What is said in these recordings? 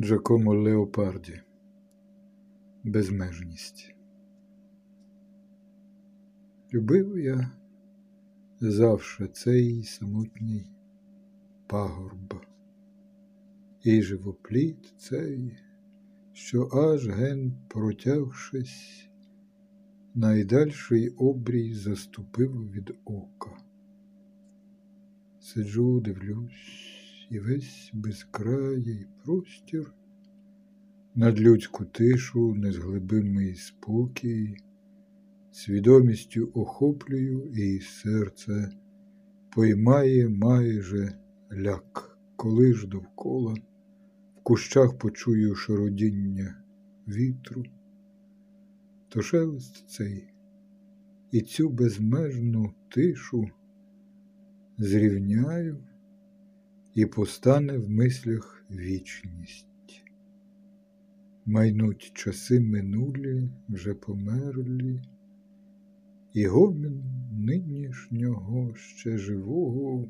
Джакомо Леопарді Безмежність. Любив я завше цей самотній пагорб, і живопліт цей, що аж ген протягшись, найдальший обрій заступив від ока. Сиджу, дивлюсь, і весь безкраїй простір, над людську тишу, незглибимий спокій, свідомістю охоплюю, і серце поймає майже ляк, коли ж довкола в кущах почую шародіння вітру, то шелест цей і цю безмежну тишу зрівняю і постане в мислях вічність. Майнуть часи минулі, вже померлі, і гомін нинішнього ще живого,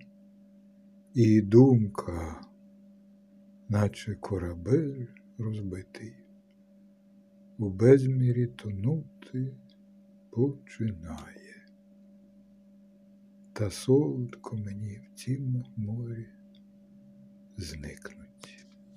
і думка, наче корабель розбитий, у безмірі тонути починає. Та солодко мені в цім морі The neck.